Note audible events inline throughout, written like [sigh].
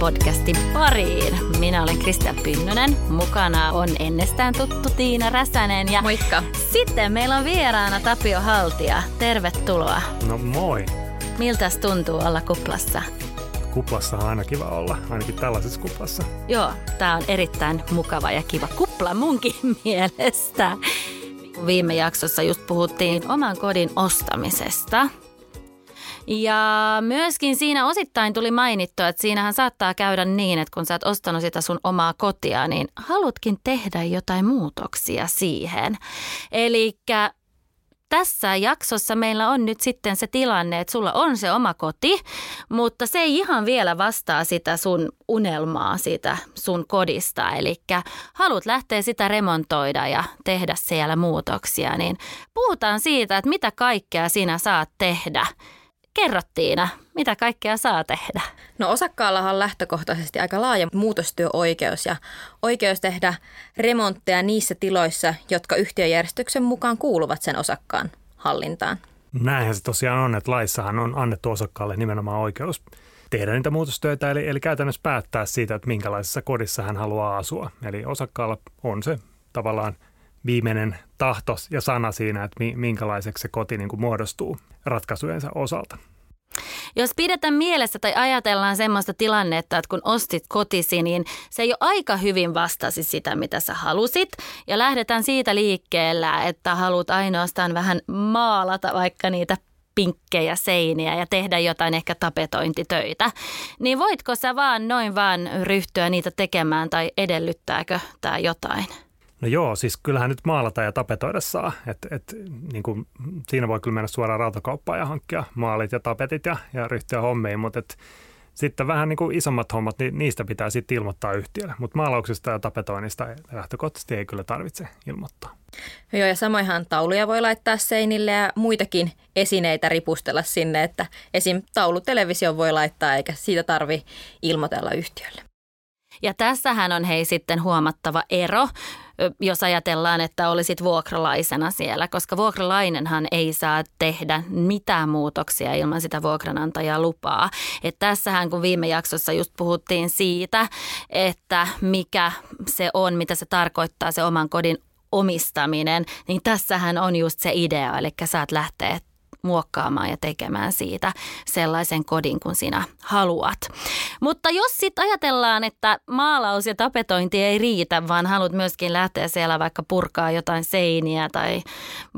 podcastin pariin. Minä olen Krista Pynnynen. Mukana on ennestään tuttu Tiina Räsänen. Ja Moikka. Sitten meillä on vieraana Tapio Haltia. Tervetuloa. No moi. Miltäs tuntuu olla kuplassa? Kuplassa on aina kiva olla, ainakin tällaisessa kuplassa. Joo, tämä on erittäin mukava ja kiva kupla munkin [laughs] mielestä. Viime jaksossa just puhuttiin oman kodin ostamisesta. Ja myöskin siinä osittain tuli mainittua, että siinähän saattaa käydä niin, että kun sä oot ostanut sitä sun omaa kotia, niin halutkin tehdä jotain muutoksia siihen. Eli tässä jaksossa meillä on nyt sitten se tilanne, että sulla on se oma koti, mutta se ei ihan vielä vastaa sitä sun unelmaa siitä sun kodista. Eli haluat lähteä sitä remontoida ja tehdä siellä muutoksia, niin puhutaan siitä, että mitä kaikkea sinä saat tehdä. Kerrottiin, mitä kaikkea saa tehdä? No osakkaallahan on lähtökohtaisesti aika laaja muutostyöoikeus ja oikeus tehdä remontteja niissä tiloissa, jotka yhtiöjärjestyksen mukaan kuuluvat sen osakkaan hallintaan. Näinhän se tosiaan on, että laissahan on annettu osakkaalle nimenomaan oikeus tehdä niitä muutostöitä, eli, eli käytännössä päättää siitä, että minkälaisessa kodissa hän haluaa asua. Eli osakkaalla on se tavallaan viimeinen tahto ja sana siinä, että minkälaiseksi se koti niin kuin muodostuu ratkaisujensa osalta. Jos pidetään mielessä tai ajatellaan semmoista tilannetta, että kun ostit kotisi, niin se jo aika hyvin vastasi sitä, mitä sä halusit. Ja lähdetään siitä liikkeellä, että haluat ainoastaan vähän maalata vaikka niitä pinkkejä seiniä ja tehdä jotain ehkä tapetointitöitä. Niin voitko sä vaan noin vaan ryhtyä niitä tekemään tai edellyttääkö tämä jotain? No joo, siis kyllähän nyt maalata ja tapetoida saa. Et, et, niin kuin, siinä voi kyllä mennä suoraan rautakauppaan ja hankkia maalit ja tapetit ja, ja ryhtyä hommiin, mutta et, sitten vähän niin kuin isommat hommat, niin niistä pitää sitten ilmoittaa yhtiölle. Mutta maalauksesta ja tapetoinnista lähtökohtaisesti ei kyllä tarvitse ilmoittaa. Joo, ja samoinhan tauluja voi laittaa seinille ja muitakin esineitä ripustella sinne, että esim. taulutelevisio voi laittaa eikä siitä tarvi ilmoitella yhtiölle. Ja tässähän on hei sitten huomattava ero jos ajatellaan, että olisit vuokralaisena siellä, koska vuokralainenhan ei saa tehdä mitään muutoksia ilman sitä vuokranantajaa lupaa. Et tässähän kun viime jaksossa just puhuttiin siitä, että mikä se on, mitä se tarkoittaa se oman kodin omistaminen, niin tässähän on just se idea, eli saat lähteä muokkaamaan ja tekemään siitä sellaisen kodin kuin sinä haluat. Mutta jos sitten ajatellaan, että maalaus ja tapetointi ei riitä, vaan haluat myöskin lähteä siellä vaikka purkaa jotain seiniä tai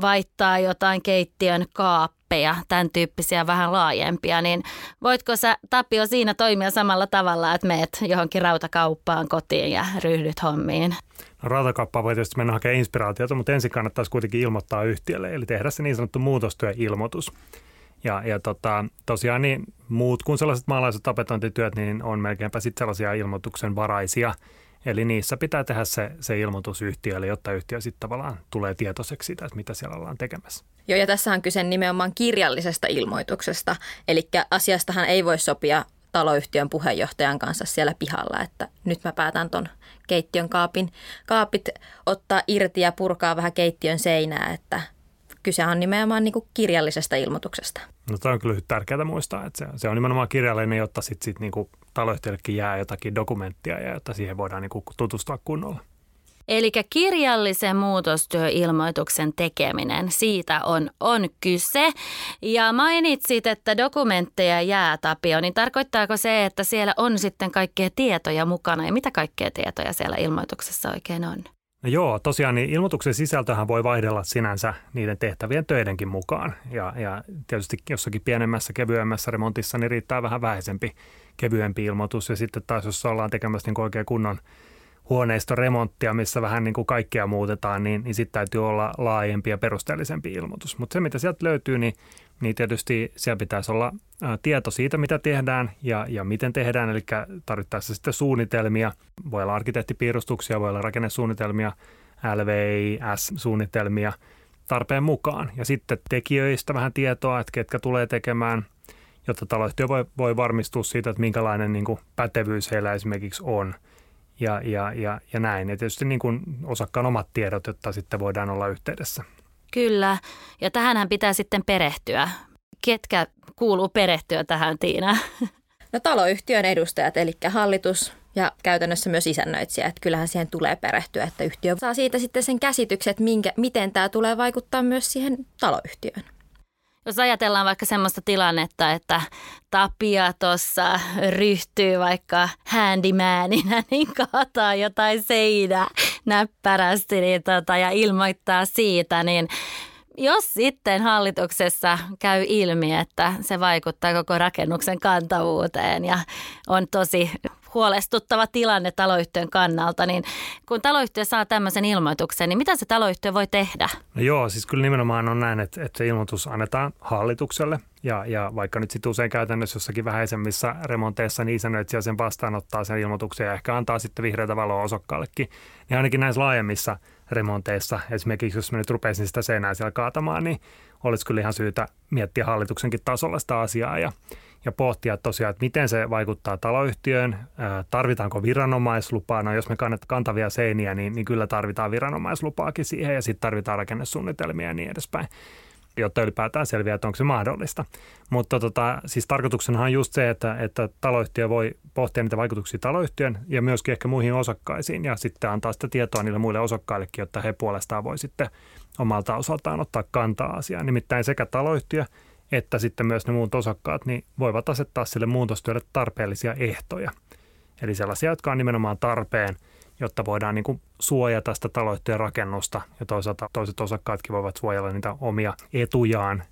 vaihtaa jotain keittiön kaappeja, tämän tyyppisiä vähän laajempia, niin voitko sä Tapio siinä toimia samalla tavalla, että meet johonkin rautakauppaan kotiin ja ryhdyt hommiin? Tietysti mennä hakemaan inspiraatiota, mutta ensin kannattaisi kuitenkin ilmoittaa yhtiölle, eli tehdä se niin sanottu muutostyöilmoitus. Ja, ja tota, tosiaan niin muut kuin sellaiset maalaiset tapetointityöt, niin on melkeinpä sitten sellaisia ilmoituksen varaisia. Eli niissä pitää tehdä se, se ilmoitus yhtiölle, jotta yhtiö sitten tavallaan tulee tietoiseksi siitä, että mitä siellä ollaan tekemässä. Joo, ja tässä on kyse nimenomaan kirjallisesta ilmoituksesta. Eli asiastahan ei voi sopia taloyhtiön puheenjohtajan kanssa siellä pihalla, että nyt mä päätän ton keittiön kaapin, kaapit ottaa irti ja purkaa vähän keittiön seinää, että kyse on nimenomaan niin kuin kirjallisesta ilmoituksesta. No tämä on kyllä tärkeää muistaa, että se, se on nimenomaan kirjallinen, jotta sitten sit niin taloyhtiöllekin jää jotakin dokumenttia ja jotta siihen voidaan niin kuin tutustua kunnolla. Eli kirjallisen muutostyöilmoituksen tekeminen, siitä on, on kyse. Ja mainitsit, että dokumentteja jää, Tapio, niin tarkoittaako se, että siellä on sitten kaikkea tietoja mukana ja mitä kaikkea tietoja siellä ilmoituksessa oikein on? No joo, tosiaan niin ilmoituksen sisältöhän voi vaihdella sinänsä niiden tehtävien töidenkin mukaan. Ja, ja tietysti jossakin pienemmässä, kevyemmässä remontissa niin riittää vähän vähäisempi, kevyempi ilmoitus. Ja sitten taas, jos ollaan tekemässä niin oikein kunnon huoneistoremonttia, missä vähän niin kuin kaikkea muutetaan, niin, niin sitten täytyy olla laajempi ja perusteellisempi ilmoitus. Mutta se, mitä sieltä löytyy, niin, niin tietysti siellä pitäisi olla tieto siitä, mitä tehdään ja, ja miten tehdään, eli tarvittaessa sitten suunnitelmia. Voi olla arkkitehtipiirustuksia, voi olla rakennesuunnitelmia, LVIS-suunnitelmia tarpeen mukaan. Ja sitten tekijöistä vähän tietoa, että ketkä tulee tekemään, jotta taloyhtiö voi, voi varmistua siitä, että minkälainen niin kuin pätevyys heillä esimerkiksi on – ja, ja, ja, ja näin. Ja tietysti niin kuin osakkaan omat tiedot, jotta sitten voidaan olla yhteydessä. Kyllä, ja tähänhän pitää sitten perehtyä. Ketkä kuuluu perehtyä tähän, Tiina? [laughs] No taloyhtiön edustajat, eli hallitus ja käytännössä myös isännöitsijä, että kyllähän siihen tulee perehtyä, että yhtiö saa siitä sitten sen käsityksen, että minkä, miten tämä tulee vaikuttaa myös siihen taloyhtiöön. Jos ajatellaan vaikka semmoista tilannetta, että Tapia tuossa ryhtyy vaikka handymanina, [laughs] niin kaataa jotain seinää näppärästi niin tota, ja ilmoittaa siitä, niin jos sitten hallituksessa käy ilmi, että se vaikuttaa koko rakennuksen kantavuuteen ja on tosi huolestuttava tilanne taloyhtiön kannalta, niin kun taloyhtiö saa tämmöisen ilmoituksen, niin mitä se taloyhtiö voi tehdä? No joo, siis kyllä nimenomaan on näin, että, että se ilmoitus annetaan hallitukselle ja, ja vaikka nyt sitten usein käytännössä jossakin vähäisemmissä remonteissa niin isännöitsijä sen vastaanottaa sen ilmoituksen ja ehkä antaa sitten vihreätä valoa osakkaallekin, niin ainakin näissä laajemmissa remonteissa, esimerkiksi jos mä nyt rupeisin sitä seinää siellä kaatamaan, niin olisi kyllä ihan syytä miettiä hallituksenkin tasolla sitä asiaa ja ja pohtia tosiaan, että miten se vaikuttaa taloyhtiöön, tarvitaanko viranomaislupaa. No jos me kantavia seiniä, niin, niin kyllä tarvitaan viranomaislupaakin siihen ja sitten tarvitaan rakennesuunnitelmia ja niin edespäin jotta ylipäätään selviää, että onko se mahdollista. Mutta tota, siis tarkoituksena on just se, että, että taloyhtiö voi pohtia niitä vaikutuksia taloyhtiön ja myöskin ehkä muihin osakkaisiin ja sitten antaa sitä tietoa niille muille osakkaillekin, jotta he puolestaan voi sitten omalta osaltaan ottaa kantaa asiaan. Nimittäin sekä taloyhtiö että sitten myös ne muut osakkaat niin voivat asettaa sille muutostyölle tarpeellisia ehtoja. Eli sellaisia, jotka on nimenomaan tarpeen, jotta voidaan niin kuin suojata sitä taloyhtiön rakennusta ja toisaalta toiset osakkaatkin voivat suojella niitä omia etujaan.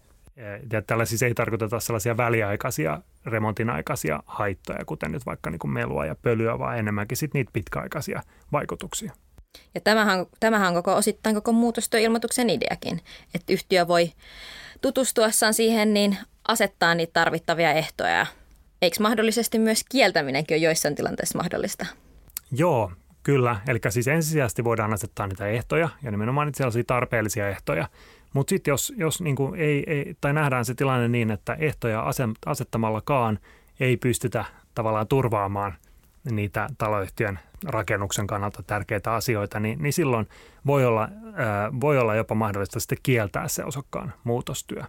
Ja tällä siis ei tarkoiteta sellaisia väliaikaisia remontin aikaisia haittoja, kuten nyt vaikka niin kuin melua ja pölyä, vaan enemmänkin sit niitä pitkäaikaisia vaikutuksia. Ja tämähän, tämähän on koko, osittain koko muutostyöilmoituksen ideakin, että yhtiö voi tutustuessaan siihen niin asettaa niitä tarvittavia ehtoja. Eikö mahdollisesti myös kieltäminenkin ole joissain tilanteissa mahdollista? Joo, kyllä. Eli siis ensisijaisesti voidaan asettaa niitä ehtoja ja nimenomaan niitä sellaisia tarpeellisia ehtoja. Mutta sitten jos, jos niinku ei, ei, tai nähdään se tilanne niin, että ehtoja asettamallakaan ei pystytä tavallaan turvaamaan niitä taloyhtiön rakennuksen kannalta tärkeitä asioita, niin, niin silloin voi olla, ää, voi olla jopa mahdollista sitten kieltää se osakkaan muutostyö.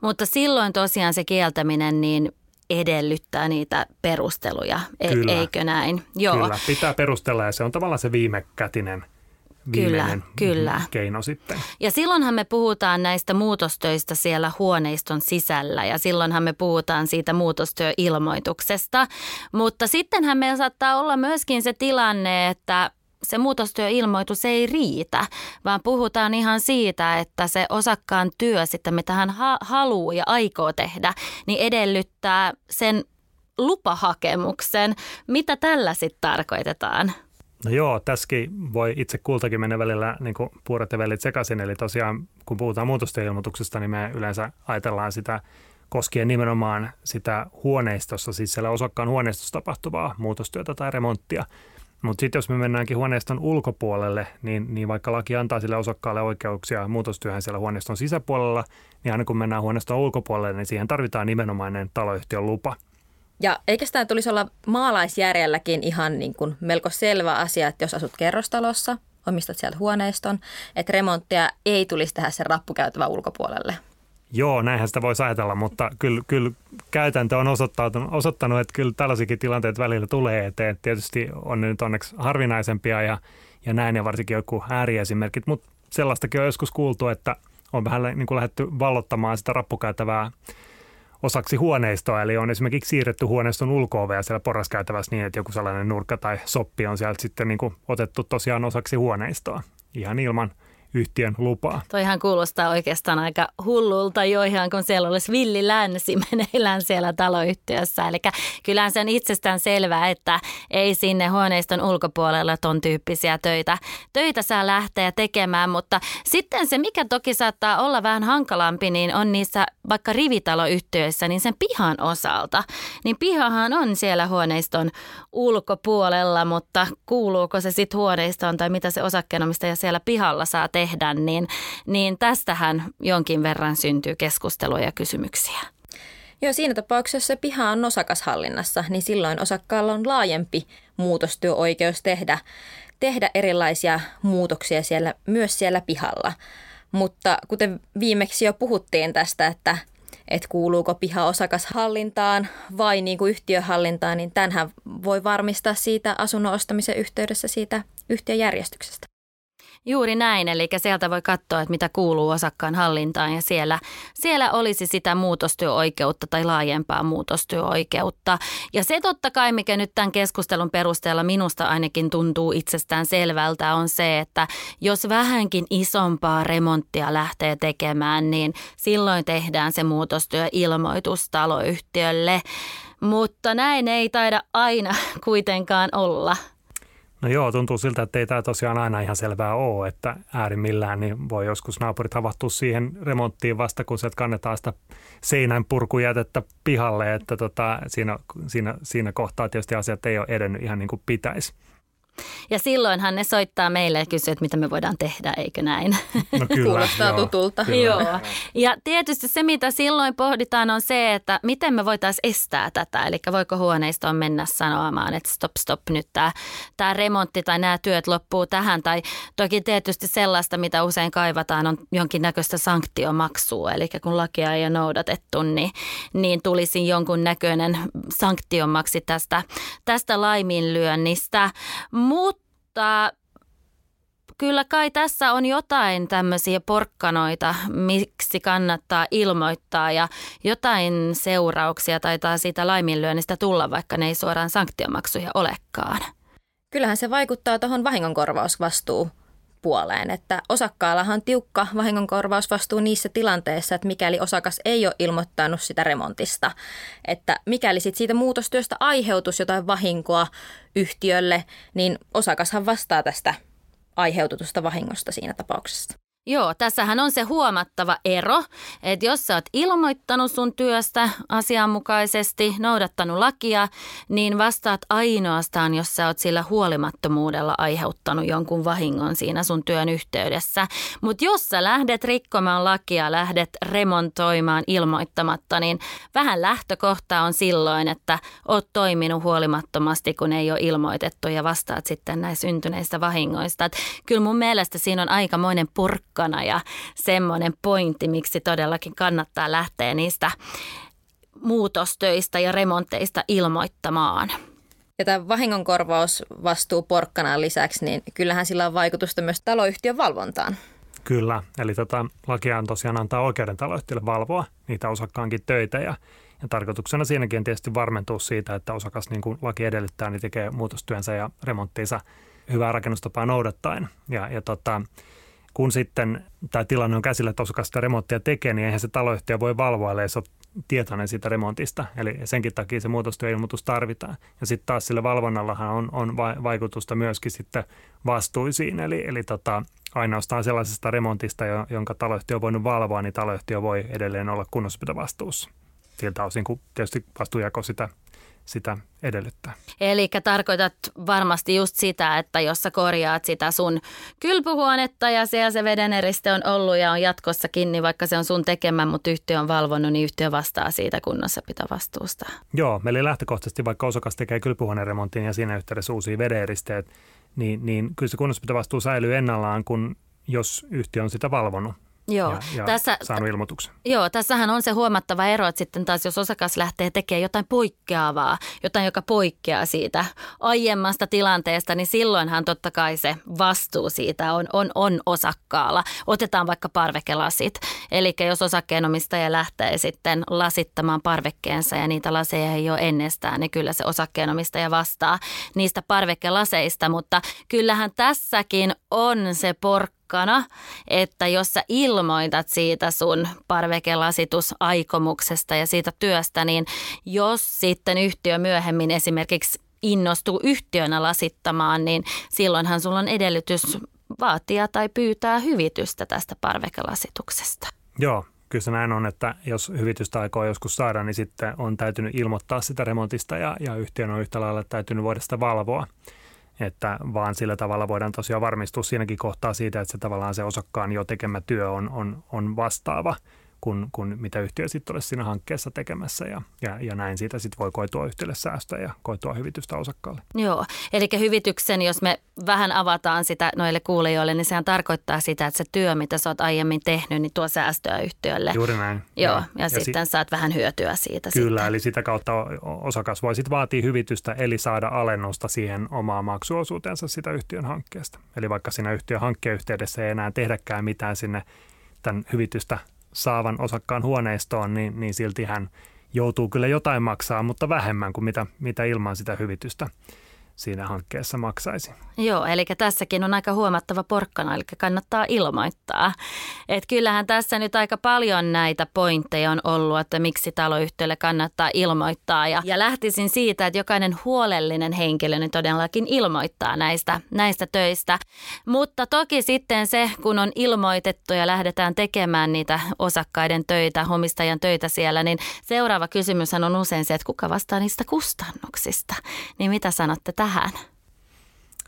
Mutta silloin tosiaan se kieltäminen niin edellyttää niitä perusteluja, e- Kyllä. eikö näin? Joo. Kyllä, pitää perustella ja se on tavallaan se viimekätinen viimeinen kyllä, kyllä. keino sitten. Ja silloinhan me puhutaan näistä muutostöistä siellä huoneiston sisällä ja silloinhan me puhutaan siitä muutostyöilmoituksesta. Mutta sittenhän meillä saattaa olla myöskin se tilanne, että se muutostyöilmoitus ei riitä, vaan puhutaan ihan siitä, että se osakkaan työ sitten, mitä hän ha- haluaa ja aikoo tehdä, niin edellyttää sen lupahakemuksen. Mitä tällä sitten tarkoitetaan? No joo, tässäkin voi itse kultakin mennä välillä niin puurat ja vellit sekaisin. Eli tosiaan kun puhutaan muutostyöilmoituksesta, niin me yleensä ajatellaan sitä koskien nimenomaan sitä huoneistossa, siis siellä osakkaan huoneistossa tapahtuvaa muutostyötä tai remonttia. Mutta sitten jos me mennäänkin huoneiston ulkopuolelle, niin, niin vaikka laki antaa sille osakkaalle oikeuksia muutostyöhön siellä huoneiston sisäpuolella, niin aina kun mennään huoneiston ulkopuolelle, niin siihen tarvitaan nimenomainen taloyhtiön lupa. Ja eikä sitä tulisi olla maalaisjärjelläkin ihan niin kuin melko selvä asia, että jos asut kerrostalossa, omistat sieltä huoneiston, että remonttia ei tulisi tehdä sen rappukäytävän ulkopuolelle. Joo, näinhän sitä voisi ajatella, mutta kyllä, kyllä käytäntö on osoittanut, että kyllä tällaisikin tilanteet välillä tulee eteen. Tietysti on ne nyt onneksi harvinaisempia ja, ja näin ja varsinkin joku ääriesimerkit, mutta sellaistakin on joskus kuultu, että on vähän niin kuin lähdetty vallottamaan sitä rappukäytävää osaksi huoneistoa, eli on esimerkiksi siirretty huoneiston ulko siellä porraskäytävässä niin, että joku sellainen nurkka tai soppi on sieltä sitten niin kuin otettu tosiaan osaksi huoneistoa. Ihan ilman – yhtiön lupaa. Toihan kuulostaa oikeastaan aika hullulta jo ihan kun siellä olisi villi länsi [laughs] meneillään siellä taloyhtiössä. Eli kyllähän se on itsestään selvää, että ei sinne huoneiston ulkopuolella ton tyyppisiä töitä, töitä saa lähteä tekemään. Mutta sitten se, mikä toki saattaa olla vähän hankalampi, niin on niissä vaikka rivitaloyhtiöissä, niin sen pihan osalta. Niin pihahan on siellä huoneiston ulkopuolella, mutta kuuluuko se sitten huoneistoon tai mitä se osakkeenomistaja siellä pihalla saa tehdä? Tehdä, niin, niin tästähän jonkin verran syntyy keskustelua ja kysymyksiä. Joo, siinä tapauksessa se piha on osakashallinnassa, niin silloin osakkaalla on laajempi muutostyöoikeus tehdä, tehdä erilaisia muutoksia siellä, myös siellä pihalla. Mutta kuten viimeksi jo puhuttiin tästä, että että kuuluuko piha osakashallintaan vai niin kuin yhtiöhallintaan, niin tämänhän voi varmistaa siitä asunnon ostamisen yhteydessä siitä yhtiöjärjestyksestä. Juuri näin, eli sieltä voi katsoa, että mitä kuuluu osakkaan hallintaan ja siellä, siellä olisi sitä muutostyöoikeutta tai laajempaa muutostyöoikeutta. Ja se totta kai, mikä nyt tämän keskustelun perusteella minusta ainakin tuntuu itsestään selvältä, on se, että jos vähänkin isompaa remonttia lähtee tekemään, niin silloin tehdään se muutostyöilmoitus taloyhtiölle. Mutta näin ei taida aina [laughs] kuitenkaan olla. No joo, tuntuu siltä, että ei tämä tosiaan aina ihan selvää ole, että äärimmillään niin voi joskus naapurit havahtua siihen remonttiin vasta, kun sieltä kannetaan sitä seinän purkujätettä pihalle, että tota, siinä, siinä, siinä kohtaa tietysti asiat ei ole edennyt ihan niin kuin pitäisi. Ja silloinhan ne soittaa meille ja kysyy, että mitä me voidaan tehdä, eikö näin? No kyllä, [laughs] Kuulostaa joo, tutulta. Kyllä, Joo. Ja tietysti se, mitä silloin pohditaan, on se, että miten me voitaisiin estää tätä. Eli voiko huoneistoon mennä sanomaan, että stop, stop, nyt tämä, tämä remontti tai nämä työt loppuu tähän. Tai toki tietysti sellaista, mitä usein kaivataan, on jonkinnäköistä sanktiomaksua. Eli kun lakia ei ole noudatettu, niin, niin tulisi jonkun näköinen sanktiomaksi tästä, tästä laiminlyönnistä. Mutta kyllä kai tässä on jotain tämmöisiä porkkanoita, miksi kannattaa ilmoittaa ja jotain seurauksia taitaa siitä laiminlyönnistä tulla, vaikka ne ei suoraan sanktiomaksuja olekaan. Kyllähän se vaikuttaa tuohon vahingonkorvausvastuu puoleen, että osakkaallahan on tiukka vahingonkorvausvastuu niissä tilanteissa, että mikäli osakas ei ole ilmoittanut sitä remontista, että mikäli sit siitä muutostyöstä aiheutus jotain vahinkoa yhtiölle, niin osakashan vastaa tästä aiheutetusta vahingosta siinä tapauksessa. Joo, tässähän on se huomattava ero, että jos sä oot ilmoittanut sun työstä asianmukaisesti, noudattanut lakia, niin vastaat ainoastaan, jos sä oot sillä huolimattomuudella aiheuttanut jonkun vahingon siinä sun työn yhteydessä. Mutta jos sä lähdet rikkomaan lakia, lähdet remontoimaan ilmoittamatta, niin vähän lähtökohta on silloin, että oot toiminut huolimattomasti, kun ei ole ilmoitettu ja vastaat sitten näistä syntyneistä vahingoista. Et kyllä mun mielestä siinä on aikamoinen purkka porkkana ja semmoinen pointti, miksi todellakin kannattaa lähteä niistä muutostöistä ja remonteista ilmoittamaan. Ja tämä vahingonkorvausvastuu porkkanaan lisäksi, niin kyllähän sillä on vaikutusta myös taloyhtiön valvontaan. Kyllä, eli tota, lakiaan tosiaan antaa oikeuden taloyhtiölle valvoa niitä osakkaankin töitä ja, ja tarkoituksena siinäkin on tietysti varmentua siitä, että osakas niin kuin laki edellyttää, niin tekee muutostyönsä ja remonttiinsa hyvää rakennustapaa noudattaen. Ja, ja tota, kun sitten tämä tilanne on käsillä, että osakas sitä remonttia tekee, niin eihän se taloyhtiö voi valvoa, ellei se ole tietoinen siitä remontista. Eli senkin takia se muutostyöilmoitus tarvitaan. Ja sitten taas sillä valvonnallahan on, on vaikutusta myöskin sitten vastuisiin. Eli, eli tota, ainoastaan sellaisesta remontista, jonka taloyhtiö on voinut valvoa, niin taloyhtiö voi edelleen olla kunnossapitovastuussa. Siltä osin, kun tietysti vastuujako sitä sitä edellyttää. Eli tarkoitat varmasti just sitä, että jos sä korjaat sitä sun kylpyhuonetta ja siellä se vedeneriste on ollut ja on jatkossakin, niin vaikka se on sun tekemä, mutta yhtiö on valvonnut, niin yhtiö vastaa siitä kunnossapitovastuusta. Joo, eli lähtökohtaisesti vaikka osakas tekee kylpyhuoneremontin ja siinä yhteydessä uusia vederisteet, niin, niin kyllä se kunnossapitovastuu säilyy ennallaan, kun jos yhtiö on sitä valvonut. Joo, ja, ja tässä, saanut ilmoituksen. Joo, tässähän on se huomattava ero, että sitten taas jos osakas lähtee tekemään jotain poikkeavaa, jotain, joka poikkeaa siitä aiemmasta tilanteesta, niin silloinhan totta kai se vastuu siitä on, on, on osakkaalla. Otetaan vaikka parvekelasit. Eli jos osakkeenomistaja lähtee sitten lasittamaan parvekkeensa ja niitä laseja ei ole ennestään, niin kyllä se osakkeenomistaja vastaa niistä parvekelaseista, mutta kyllähän tässäkin on se porkka mukana, että jos sä ilmoitat siitä sun parvekelasitus-aikomuksesta ja siitä työstä, niin jos sitten yhtiö myöhemmin esimerkiksi innostuu yhtiönä lasittamaan, niin silloinhan sulla on edellytys vaatia tai pyytää hyvitystä tästä parvekelasituksesta. Joo, kyllä se näin on, että jos hyvitystä aikoo joskus saada, niin sitten on täytynyt ilmoittaa sitä remontista ja, ja yhtiön on yhtä lailla täytynyt voida sitä valvoa että vaan sillä tavalla voidaan tosiaan varmistua siinäkin kohtaa siitä, että se tavallaan se osakkaan jo tekemä työ on, on, on vastaava kuin, kuin mitä yhtiö sitten olisi siinä hankkeessa tekemässä ja, ja, ja näin siitä sitten voi koitua yhtiölle säästöä ja koitua hyvitystä osakkaalle. Joo, eli hyvityksen, jos me vähän avataan sitä noille kuulijoille, niin sehän tarkoittaa sitä, että se työ, mitä sä oot aiemmin tehnyt, niin tuo säästöä yhtiölle. Juuri näin. Joo, ja, ja sitten si- saat vähän hyötyä siitä. Kyllä, sitten. eli sitä kautta osakas voi sitten vaatia hyvitystä, eli saada alennusta siihen omaan maksuosuutensa sitä yhtiön hankkeesta. Eli vaikka siinä yhtiön hankkeen yhteydessä ei enää tehdäkään mitään sinne tämän hyvitystä saavan osakkaan huoneistoon, niin, niin silti hän joutuu kyllä jotain maksaa, mutta vähemmän kuin mitä, mitä ilman sitä hyvitystä siinä hankkeessa maksaisi. Joo, eli tässäkin on aika huomattava porkkana, eli kannattaa ilmoittaa. Et kyllähän tässä nyt aika paljon näitä pointteja on ollut, että miksi taloyhtiölle kannattaa ilmoittaa. Ja, ja lähtisin siitä, että jokainen huolellinen henkilö niin todellakin ilmoittaa näistä, näistä töistä. Mutta toki sitten se, kun on ilmoitettu ja lähdetään tekemään niitä osakkaiden töitä, omistajan töitä siellä, niin seuraava kysymys on usein se, että kuka vastaa niistä kustannuksista. Niin mitä sanotte tähän?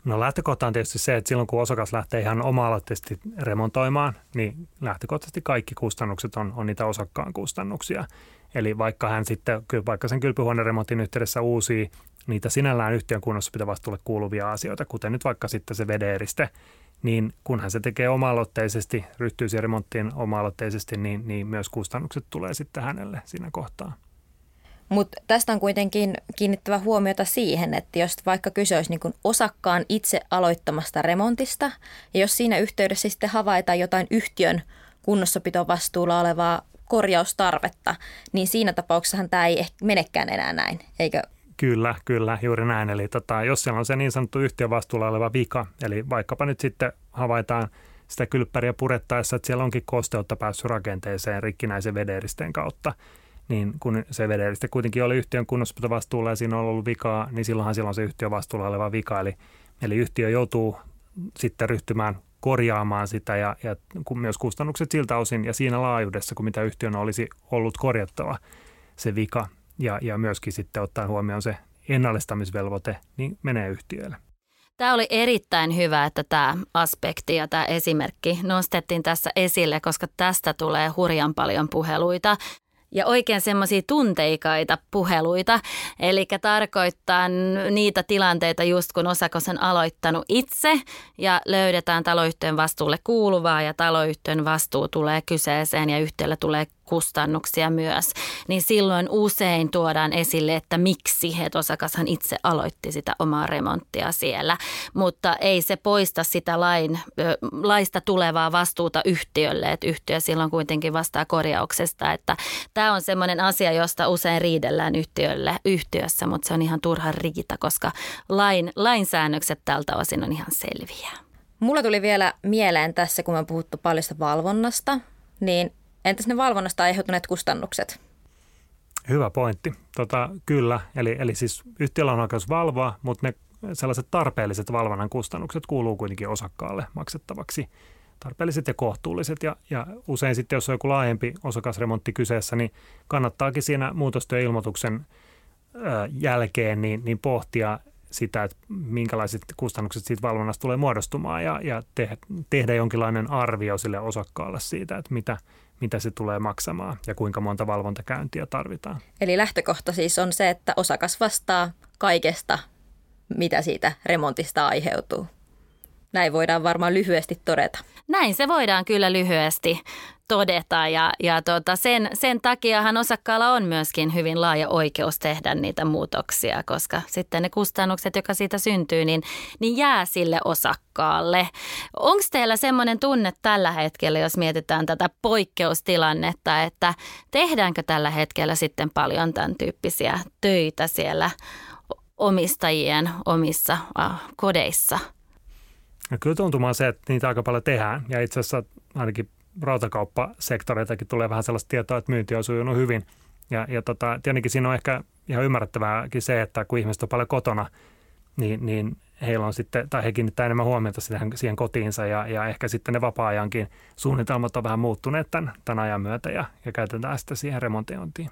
No lähtökohta on tietysti se, että silloin kun osakas lähtee ihan oma-aloitteisesti remontoimaan, niin lähtökohtaisesti kaikki kustannukset on, on niitä osakkaan kustannuksia. Eli vaikka hän sitten, vaikka sen kylpyhuoneremontin yhteydessä uusii niitä sinällään yhtiön vastuulle kuuluvia asioita, kuten nyt vaikka sitten se vedeeriste, niin kunhan se tekee oma-aloitteisesti, ryhtyy siihen remonttiin oma-aloitteisesti, niin, niin myös kustannukset tulee sitten hänelle siinä kohtaa. Mutta tästä on kuitenkin kiinnittävä huomiota siihen, että jos vaikka kyse olisi niin osakkaan itse aloittamasta remontista, ja jos siinä yhteydessä sitten havaitaan jotain yhtiön kunnossapitovastuulla olevaa korjaustarvetta, niin siinä tapauksessahan tämä ei ehkä menekään enää näin, eikö? Kyllä, kyllä, juuri näin. Eli tota, jos siellä on se niin sanottu yhtiön vastuulla oleva vika, eli vaikkapa nyt sitten havaitaan sitä kylppäriä purettaessa, että siellä onkin kosteutta päässyt rakenteeseen rikkinäisen vederisteen kautta, niin kun se vedelistä kuitenkin oli yhtiön kunnossapitovastuulla ja siinä on ollut vikaa, niin silloinhan silloin se yhtiön vastuulla oleva vika. Eli, eli yhtiö joutuu sitten ryhtymään korjaamaan sitä ja, ja myös kustannukset siltä osin ja siinä laajuudessa, kuin mitä yhtiön olisi ollut korjattava se vika ja, ja myöskin sitten ottaa huomioon se ennallistamisvelvoite, niin menee yhtiölle. Tämä oli erittäin hyvä, että tämä aspekti ja tämä esimerkki nostettiin tässä esille, koska tästä tulee hurjan paljon puheluita ja oikein semmoisia tunteikaita puheluita. Eli tarkoittaa niitä tilanteita just kun osakos on aloittanut itse ja löydetään taloyhtiön vastuulle kuuluvaa ja taloyhtiön vastuu tulee kyseeseen ja yhtiölle tulee kustannuksia myös, niin silloin usein tuodaan esille, että miksi, että osakashan itse aloitti sitä omaa remonttia siellä, mutta ei se poista sitä lain, laista tulevaa vastuuta yhtiölle, että yhtiö silloin kuitenkin vastaa korjauksesta, että tämä on semmoinen asia, josta usein riidellään yhtiölle, yhtiössä, mutta se on ihan turha riita, koska lain, lainsäännökset tältä osin on ihan selviä. Mulla tuli vielä mieleen tässä, kun me on puhuttu paljon valvonnasta, niin Entäs ne valvonnasta aiheutuneet kustannukset? Hyvä pointti. Tota, kyllä, eli, eli siis yhtiöllä on oikeus valvoa, mutta ne sellaiset tarpeelliset valvonnan kustannukset kuuluu kuitenkin osakkaalle maksettavaksi. Tarpeelliset ja kohtuulliset ja, ja usein sitten, jos on joku laajempi osakasremontti kyseessä, niin kannattaakin siinä muutostyöilmoituksen jälkeen niin, niin pohtia sitä, että minkälaiset kustannukset siitä valvonnasta tulee muodostumaan ja, ja te, tehdä jonkinlainen arvio sille osakkaalle siitä, että mitä, mitä se tulee maksamaan ja kuinka monta valvontakäyntiä tarvitaan. Eli lähtökohta siis on se, että osakas vastaa kaikesta, mitä siitä remontista aiheutuu. Näin voidaan varmaan lyhyesti todeta. Näin se voidaan kyllä lyhyesti todeta ja, ja tota sen, sen takiahan osakkaalla on myöskin hyvin laaja oikeus tehdä niitä muutoksia, koska sitten ne kustannukset, joka siitä syntyy, niin, niin jää sille osakkaalle. Onko teillä semmoinen tunne tällä hetkellä, jos mietitään tätä poikkeustilannetta, että tehdäänkö tällä hetkellä sitten paljon tämän tyyppisiä töitä siellä omistajien omissa kodeissa? Ja kyllä tuntumaan se, että niitä aika paljon tehdään ja itse asiassa ainakin rautakauppasektoreitakin tulee vähän sellaista tietoa, että myynti on sujunut hyvin. Ja, ja tota, tietenkin siinä on ehkä ihan ymmärrettävääkin se, että kun ihmiset on paljon kotona, niin, niin heillä on sitten, tai he kiinnittää enemmän huomiota siihen, siihen kotiinsa ja, ja ehkä sitten ne vapaa-ajankin suunnitelmat on vähän muuttuneet tämän, tämän ajan myötä ja, ja käytetään sitä siihen remontointiin.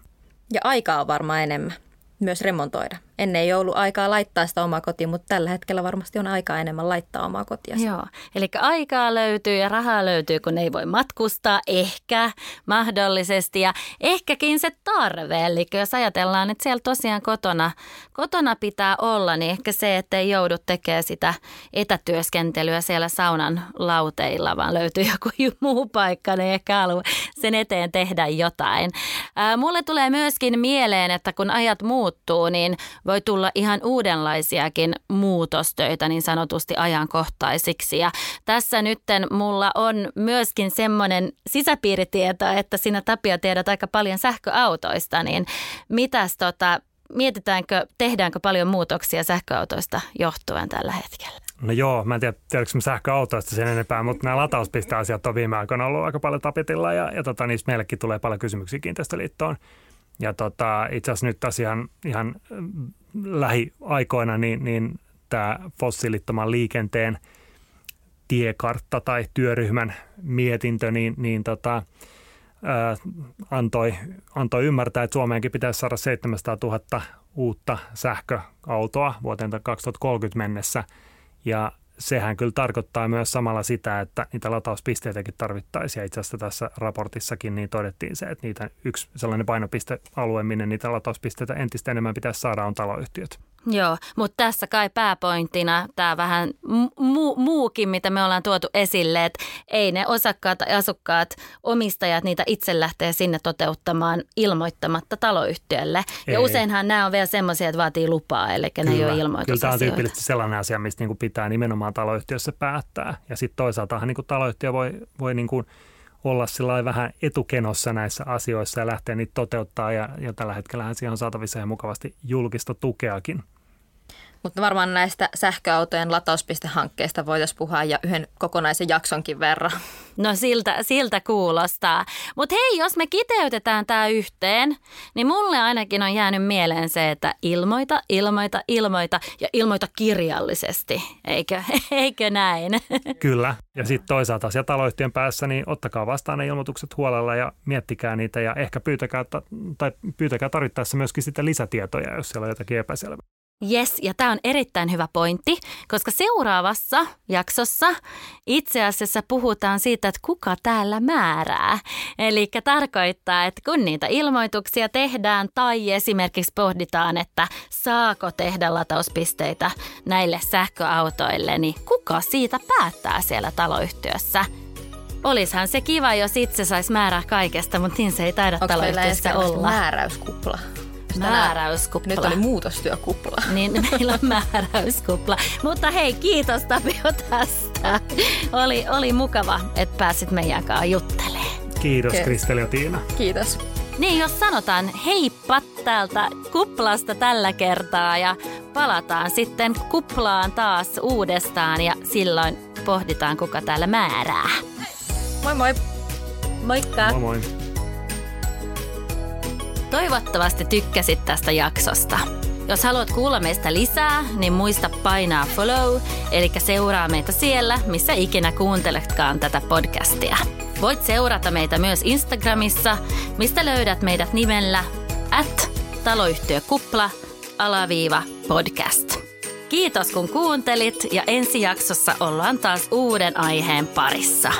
Ja aikaa on varmaan enemmän myös remontoida. Ennen ei ollut aikaa laittaa sitä omaa kotia, mutta tällä hetkellä varmasti on aikaa enemmän laittaa omaa kotia. Joo, eli aikaa löytyy ja rahaa löytyy, kun ei voi matkustaa, ehkä mahdollisesti ja ehkäkin se tarve. Eli jos ajatellaan, että siellä tosiaan kotona, kotona pitää olla, niin ehkä se, että ei joudu tekemään sitä etätyöskentelyä siellä saunan lauteilla, vaan löytyy joku [laughs] muu paikka, niin ehkä haluaa sen eteen tehdä jotain. Ää, mulle tulee myöskin mieleen, että kun ajat muuttuu, niin voi tulla ihan uudenlaisiakin muutostöitä niin sanotusti ajankohtaisiksi. Ja tässä nytten mulla on myöskin semmoinen sisäpiiritieto, että sinä Tapio tiedät aika paljon sähköautoista, niin mitäs tota, mietitäänkö, tehdäänkö paljon muutoksia sähköautoista johtuen tällä hetkellä? No joo, mä en tiedä, tiedätkö sähköautoista sen enempää, mutta nämä latauspisteasiat on viime aikoina ollut aika paljon tapetilla ja, ja tota, niistä meillekin tulee paljon kysymyksiä kiinteistöliittoon. Ja tota, itse asiassa nyt taas ihan, ihan lähiaikoina niin, niin tämä fossiilittoman liikenteen tiekartta tai työryhmän mietintö niin, niin tota, ää, antoi, antoi ymmärtää, että Suomeenkin pitäisi saada 700 000 uutta sähköautoa vuoteen 2030 mennessä. Ja sehän kyllä tarkoittaa myös samalla sitä, että niitä latauspisteitäkin tarvittaisiin. Ja itse asiassa tässä raportissakin niin todettiin se, että niitä yksi sellainen painopistealue, minne niitä latauspisteitä entistä enemmän pitäisi saada, on taloyhtiöt. Joo, mutta tässä kai pääpointtina tämä vähän mu- muukin, mitä me ollaan tuotu esille, että ei ne osakkaat tai asukkaat, omistajat niitä itse lähtee sinne toteuttamaan ilmoittamatta taloyhtiölle. Ei. Ja useinhan nämä on vielä semmoisia, että vaatii lupaa, eli kyllä, ne ei ole ilmoitusasioita. Kyllä tämä on tyypillisesti sellainen asia, mistä niinku pitää nimenomaan taloyhtiössä päättää. Ja sitten toisaalta niinku taloyhtiö voi, voi niinku olla sillä vähän etukenossa näissä asioissa ja lähteä niitä toteuttaa. Ja, ja tällä hetkellä siihen on saatavissa ihan mukavasti julkista tukeakin. Mutta varmaan näistä sähköautojen latauspistehankkeista voitaisiin puhua ja yhden kokonaisen jaksonkin verran. No siltä, siltä kuulostaa. Mutta hei, jos me kiteytetään tämä yhteen, niin mulle ainakin on jäänyt mieleen se, että ilmoita, ilmoita, ilmoita ja ilmoita kirjallisesti. Eikö, [laughs] eikö näin? [laughs] Kyllä. Ja sitten toisaalta siellä taloyhtiön päässä, niin ottakaa vastaan ne ilmoitukset huolella ja miettikää niitä ja ehkä pyytäkää, tai pyytäkää tarvittaessa myöskin sitä lisätietoja, jos siellä on jotakin epäselvää. Yes, ja tämä on erittäin hyvä pointti, koska seuraavassa jaksossa itse asiassa puhutaan siitä, että kuka täällä määrää. Eli tarkoittaa, että kun niitä ilmoituksia tehdään tai esimerkiksi pohditaan, että saako tehdä latauspisteitä näille sähköautoille, niin kuka siitä päättää siellä taloyhtiössä? Olishan se kiva, jos itse saisi määrää kaikesta, mutta niin se ei taida taloyhtiössä olla. määräyskupla? Määräyskupla. Nyt oli muutostyökupla. [laughs] Niin, meillä on määräyskupla. Mutta hei, kiitos Tapio tästä. Oli, oli mukava, että pääsit meidän kanssa juttelemaan. Kiitos Kristeli ja Tiina. Kiitos. Niin, jos sanotaan heippa täältä kuplasta tällä kertaa ja palataan sitten kuplaan taas uudestaan ja silloin pohditaan, kuka täällä määrää. Moi moi! Moikka! Moi moi! Toivottavasti tykkäsit tästä jaksosta. Jos haluat kuulla meistä lisää, niin muista painaa follow, eli seuraa meitä siellä, missä ikinä kuunteletkaan tätä podcastia. Voit seurata meitä myös Instagramissa, mistä löydät meidät nimellä at taloyhtiökupla alaviiva podcast. Kiitos kun kuuntelit ja ensi jaksossa ollaan taas uuden aiheen parissa.